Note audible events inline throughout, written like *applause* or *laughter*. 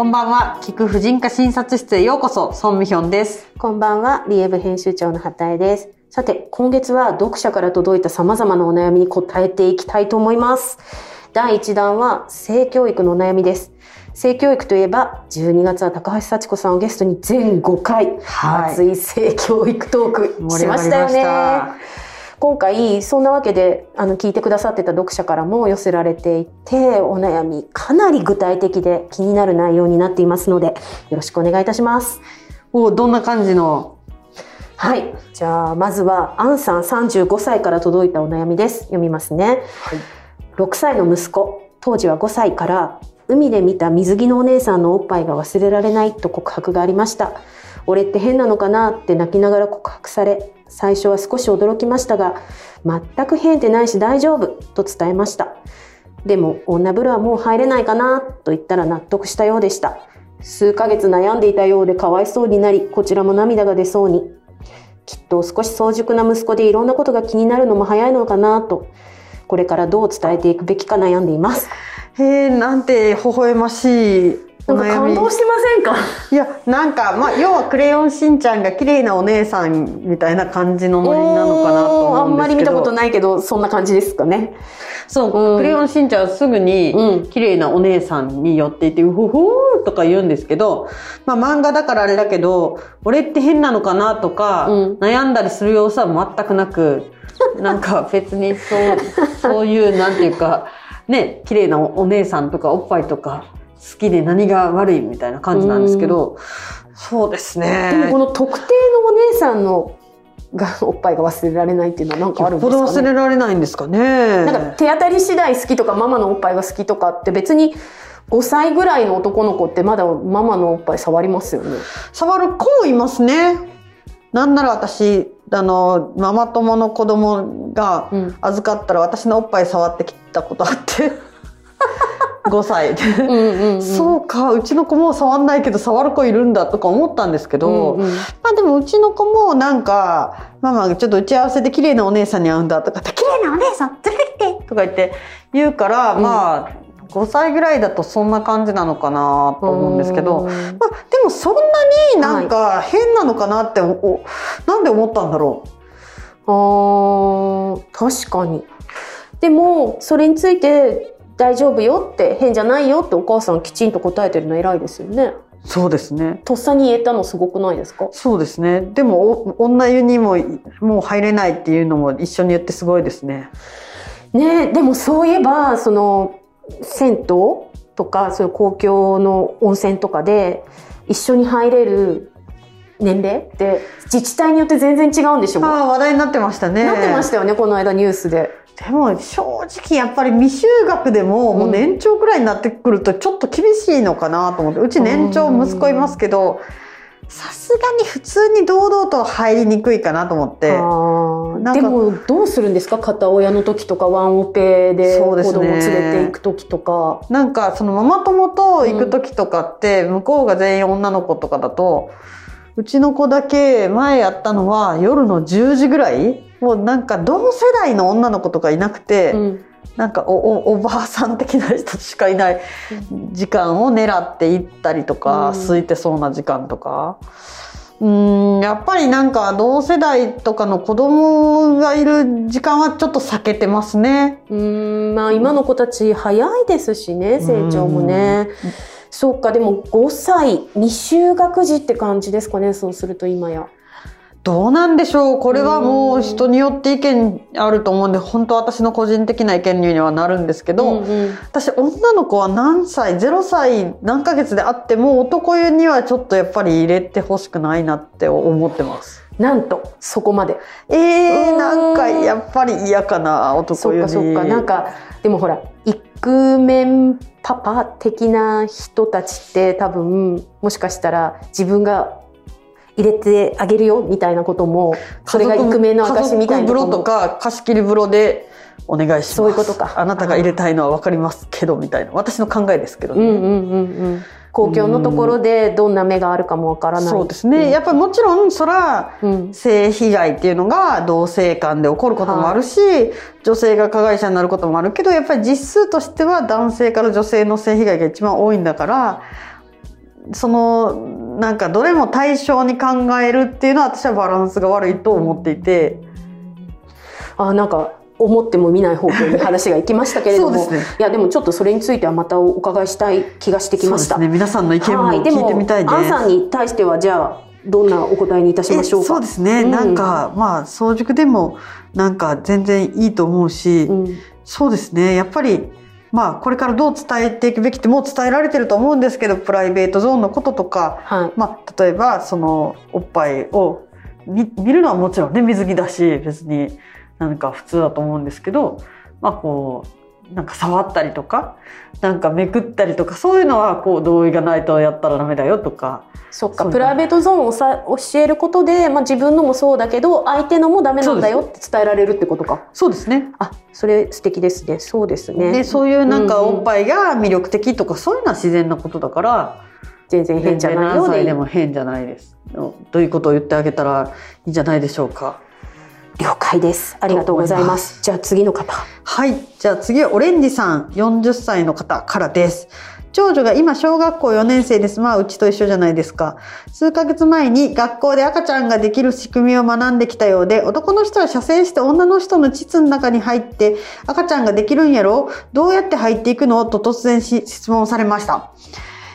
こんばんは。聞く婦人科診察室へようこそ、ソンミヒョンです。こんばんは、リエブ編集長の畑江です。さて、今月は読者から届いた様々なお悩みに答えていきたいと思います。第1弾は、性教育のお悩みです。性教育といえば、12月は高橋幸子さんをゲストに全5回、はい熱い性教育トークしましたよね。今回、そんなわけで、あの、聞いてくださってた読者からも寄せられていて、お悩み、かなり具体的で気になる内容になっていますので、よろしくお願いいたします。おどんな感じの？はい。じゃあ、まずは、アンさん35歳から届いたお悩みです。読みますね。6歳の息子、当時は5歳から、海で見た水着のお姉さんのおっぱいが忘れられないと告白がありました。俺って変なのかなって泣きながら告白され、最初は少し驚きましたが、全く変ってないし大丈夫と伝えました。でも、女風呂はもう入れないかなと言ったら納得したようでした。数ヶ月悩んでいたようでかわいそうになり、こちらも涙が出そうに。きっと少し早熟な息子でいろんなことが気になるのも早いのかなと、これからどう伝えていくべきか悩んでいます。へえ、なんて微笑ましいなんか。感動してませんか？いや、なんか、まあ、要はクレヨンしんちゃんが綺麗なお姉さんみたいな感じのノリなのかなと思うんんですけど。まり見たことないけど、そんな感じですかね。そう、うんクレヨンしんちゃんはすぐにうん綺麗なお姉さんに寄っていて、うほほーとか言うんですけど、まあ漫画だからあれだけど、俺って変なのかなとか、うん悩んだりする様子は全くなく、*laughs* なんか別にそう、そういうなんていうか、ね、綺麗なお姉さんとかおっぱいとか好きで何が悪いみたいな感じなんですけど、そうですでもねこ。の特定のお姉さんのがおっぱいが忘れられないっていうのはなんかあるんですかね？れられないんですかね。なんか手当たり次第好きとかママのおっぱいが好きとかって別に5歳ぐらいの男の子ってまだママのおっぱい触りますよね？触る子もいますね。なんなら私、あの、ママ友の子供がうん預かったら私のおっぱい触ってきたことあって。5歳で。うんうんうん。そうか、うちの子も触んないけど触る子いるんだとか思ったんですけど、うんうん。まあでもうちの子もなんか、ママちょっと打ち合わせで綺麗なお姉さんに会うんだとかって、綺麗なお姉さん連れてきてとか言って言うから、うん。まあ、5歳ぐらいだとそんな感じなのかなと思うんですけど、うん。まあ、でもそんなになんか変なのかなって、おなんで思ったんだろあー確かに。でもそれについて大丈夫よって変じゃないよってお母さんきちんと答えてるの偉いですよね。う。そうですね。とっさに言えたのすごくないですか？そうですね。でも、お女湯にももう入れないっていうのも一緒に言ってすごいですね。ねえでもそういえばその銭湯とかそういう公共の温泉とかで一緒に入れる年齢って自治体によって全然違うんでしょ？ああ、話題になってましたね。なってましたよねこの間ニュースで。でも正直やっぱり未就学でももう年長くらいになってくるとちょっと厳しいのかなと思ってうち年長息子いますけどさすがに普通に堂々と入りにくいかなと思ってでもどうするんですか？片親の時とかワンオペで子供連れて行く時とか。なんかそのママ友と行く時とかって向こうが全員女の子とかだとうちの子だけ前やったのは夜の10時ぐらいもうなんか同世代の女の子とかいなくて、うんなんかおおおばあさん的な人しかいない時間を狙って行ったりとか、うん空いてそうな時間とか。うんやっぱりなんか同世代とかの子供がいる時間はちょっと避けてますね。うーんまあ今の子たち早いですしね成長もね。そうかでも5歳未就学児って感じですかねそうすると今や。どうなんでしょう？これはもう人によって意見あると思うんで本当私の個人的な意見にはなるんですけど、うんうん。私女の子は何歳0歳何ヶ月であっても男湯にはちょっとやっぱり入れてほしくないなって思ってます。なんとそこまで。えー、うん。なんかやっぱり嫌かな男湯に。そっかそっか。なんかでもほらイクメンパパ的な人たちって多分もしかしたら自分が入れてあげるよみたいなこともそれがイクメンの証みたいな家族風呂こともか貸し切り風呂でお願いします。そういうことか。あなたが入れたいのは分かりますけどみたいな私の考えですけど。ね、うんうんうんうん。公共のところでどんな目があるかもわからない。そうですね、やっぱりもちろんそらうん。性被害っていうのが同性間で起こることもあるし、女性が加害者になることもあるけどやっぱり実数としては男性から女性の性被害が一番多いんだからそのなんかどれも対象に考えるっていうのは私はバランスが悪いと思っていて。あなんか思っても見ない方向に話が行きましたけれども、ね。いやでもちょっとそれについてはまたお伺いしたい気がしてきました。そうですね。皆さんの意見もはい、で聞いてみたいです。もアンさんに対してはじゃあどんなお答えにいたしましょうそうですね、うんなん。かまあ早熟でもなんか全然いいと思うし、うん。そうですね。やっぱりまあこれからどう伝えていくべきってもう伝えられてると思うんですけどプライベートゾーンのこととか、はい。まあ、例えばそのおっぱいを見見るのはもちろんね水着だし別になんか普通だと思うんですけどまあこうなんか触ったりとかなんかめくったりとかそういうのはこう同意がないとやったらダメだよとか。そっかプライベートゾーンをさ教えることで、まあ、自分のもそうだけど相手のもダメなんだよって伝えられるってことか。そうですね。あそれ素敵ですね。そうですね。でそういうなんかうんうんおっぱいが魅力的とかそういうのは自然なことだから全然変じゃないよ全然何歳うででも変じゃないです。ということを言ってあげたらいいんじゃないでしょうか了解です。ありがとうございます。じゃあ次の方。はいじゃあ次はオレンジさん40歳の方からです長女が今小学校4年生です。まあうちと一緒じゃないですか。数ヶ月前に学校で赤ちゃんができる仕組みを学んできたようで、男の人は射精して女の人の膣の中に入って赤ちゃんができるんやろ？どうやって入っていくの？と突然し質問されました。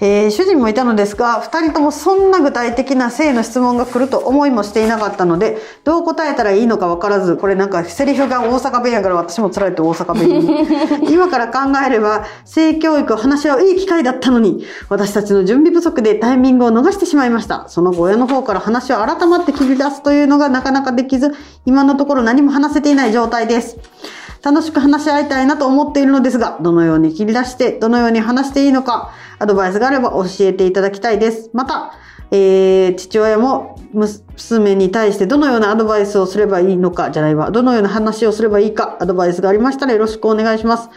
えー主人もいたのですが、二人ともそんな具体的な性の質問が来ると思いもしていなかったので、どう答えたらいいのか分からず、これなんかセリフが大阪弁やから私もつられて大阪弁に。*laughs* 今から考えれば、性教育を話し合ういい機会だったのに、私たちの準備不足でタイミングを逃してしまいました。その後親の方から話を改まって切り出すというのがなかなかできず、今のところ何も話せていない状態です。楽しく話し合いたいなと思っているのですが、どのように切り出して、どのように話していいのか、アドバイスがあれば教えていただきたいです。また、えー、父親も娘に対してどのようなアドバイスをすればいいのか、じゃないわ、どのような話をすればいいか、アドバイスがありましたらよろしくお願いします。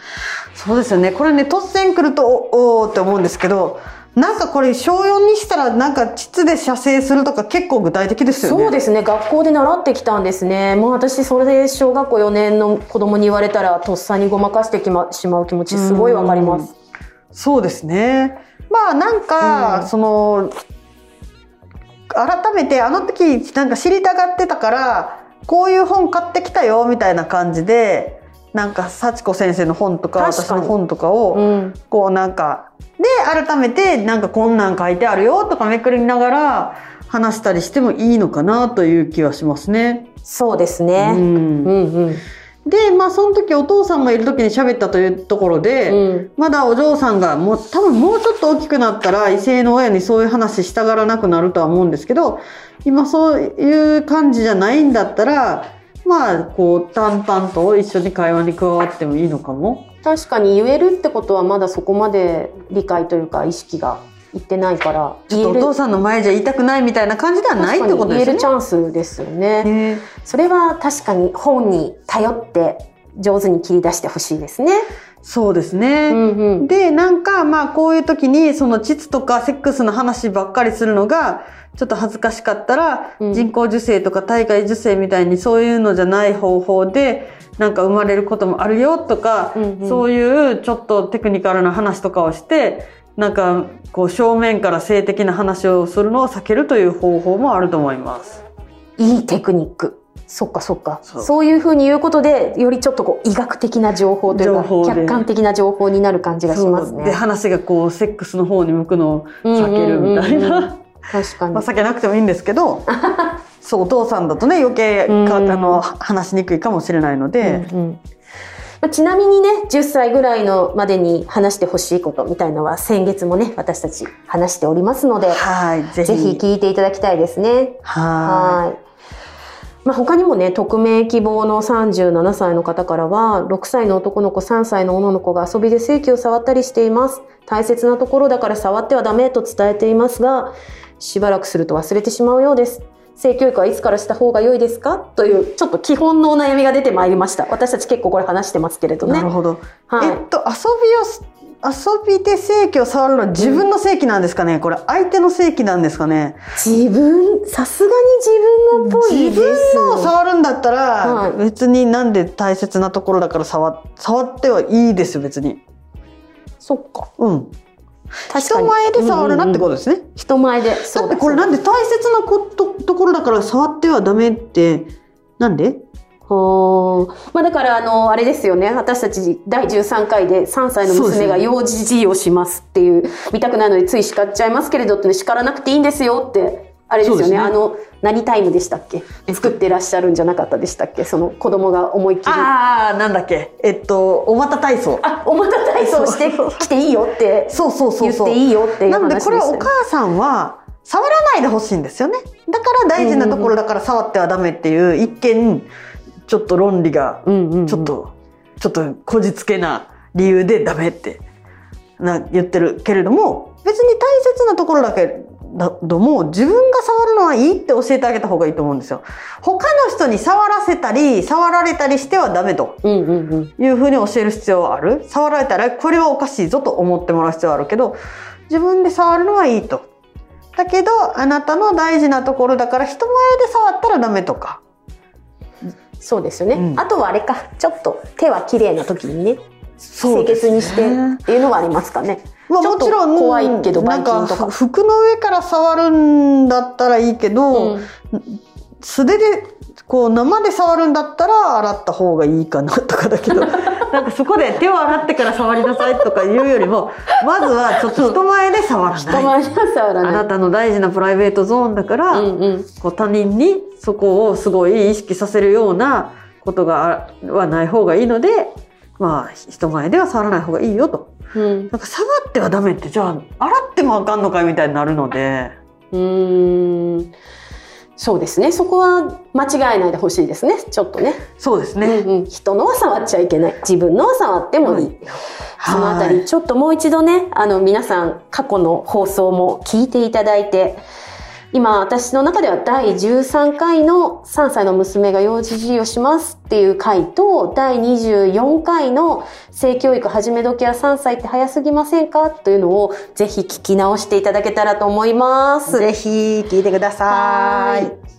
そうですよね。これね、突然来ると、おおーって思うんですけど、なんかこれ小4にしたらなんか膣で射精するとか結構具体的ですよね。そうですね。学校で習ってきたんですね。もう私それで小学校4年の子供に言われたらとっさにごまかしてきましまう気持ちすごいわかります。そうですね。まあなんか、うん。その改めてあの時なんか知りたがってたからこういう本買ってきたよみたいな感じでなんか幸子先生の本とか私の本とかを、うん。こうなんかで改めてなんかこんなん書いてあるよとかめくりながら話したりしてもいいのかなという気はしますね。そうですうね、ん。うん、うん。でまあその時お父さんがいる時に喋ったというところで、うん。まだお嬢さんがもう多分もうちょっと大きくなったら異性の親にそういう話したがらなくなるとは思うんですけど今そういう感じじゃないんだったらまあこう淡々と一緒に会話に加わってもいいのかも。確かに言えるってことはまだそこまで理解というか意識がいってないからちょっとお父さんの前じゃ言いたくないみたいな感じではないってことですね言えるチ。ャンスですよねねそれは確かに本に頼って上手に切り出してほしいですね。そうですね。うんうん。で、なんか、まあ、こういう時に、その、膣とかセックスの話ばっかりするのが、ちょっと恥ずかしかったら、うん人工授精とか体外受精みたいにそういうのじゃない方法で、なんか生まれることもあるよとか、うんうんそういうちょっとテクニカルな話とかをして、なんか、こう、正面から性的な話をするのを避けるという方法もあると思います。いいテクニック。そっかそっか。そそうういうふうに言うことで、よりちょっとこう医学的な情報というか客観的な情報になる感じがしますそうで、ね。話がこう、セックスの方に向くのを避けるみたいうんうんうんな。確かにまあ、。避けなくてもいいんですけど *laughs* そうお父さんだとね余計か、うんあの話しにくいかもしれないので、うんうんまあちなみにね、10歳ぐらいのまでに話してほしいことみたいのは先月もね、私たち話しておりますので、はいぜひ聞いていただきたいですね。ははい。まあ、他にもね、匿名希望の37歳の方からは、6歳の男の子、3歳の女の子が遊びで性器を触ったりしています。大切なところだから触ってはダメと伝えていますが、しばらくすると忘れてしまうようです。性教育はいつからした方が良いですか？という、ちょっと基本のお悩みが出てまいりました。私たち結構これ話してますけれどね。いなるほど、はいえっと遊びを遊びで性器を触るのは自分の性器なんですかね、これ相手の性器なんですかね？自分、さすがに自分のっぽい自です。分のを触るんだったら、はい。別になんで大切なところだから触触ってはいいですよ別に。そっか。うん。人前で触るなってことですね。人前で。だってこれなんで大切なことところだから触ってはダメって、なんで？まあだからあの、あれですよね。私たち第13回で3歳の娘が幼児児をしますっていう、見たくないのでつい叱っちゃいますけれどってね、叱らなくていいんですよって、あれですよね。ねあの、何タイムでしたっけ？作ってらっしゃるんじゃなかったでしたっけ？その子供が思いっきり。あ、ああ、なんだっけ？えっと、おまた体操。おまた体操してきていいよってそうそうそうそう。言っていいよっていうなんでこれ話でしたよお母さんは触らないでほしいんですよね。だから大事なところだから触ってはダメっていう一見ちょっと論理がちょっと、ちょっとこじつけな理由でダメってな言ってるけれども別に大切なところだけだとも自分が触るのはいいって教えてあげた方がいいと思うんですよ。他の人に触らせたり触られたりしてはダメと。いうふうに教える必要はある触られたらこれはおかしいぞと思ってもらう必要はあるけど自分で触るのはいいと。だけどあなたの大事なところだから人前で触ったらダメとか。そうですよね。うんあとはあれか、ちょっと手は綺麗な時にね、清そうですね潔にしてっていうのはありますかね。まあもちろん怖いけど、ばないんか。服の上から触るんだったらいいけど、うん素手でこう生で触るんだったら洗った方がいいかなとかだけど *laughs* なんかそこで手を洗ってから触りなさいとか言うよりもまずはちょっと人前で触らない。人前では触らあな。ないたの大事なプライベートゾーンだから、うんうん。こう他人にそこをすごい意識させるようなことがあはない方がいいので、まあ人前では触らない方がいいよと。うん。なんか触ってはダメってじゃあ洗ってもあかんのかいみたいになるので。うーん。そうですね。そこは間違えないでほしいですね。ちょっとね。そうですね。うんうん。人のは触っちゃいけない。自分のは触ってもいい。そのあたり、はいちょっともう一度ね、あの、皆さん、過去の放送も聞いていただいて、今、私の中では第13回の3歳の娘が幼児授業しますっていう回と、第24回の性教育始め時は3歳って早すぎませんかというのを、ぜひ聞き直していただけたらと思います。ぜひ聞いてください。はい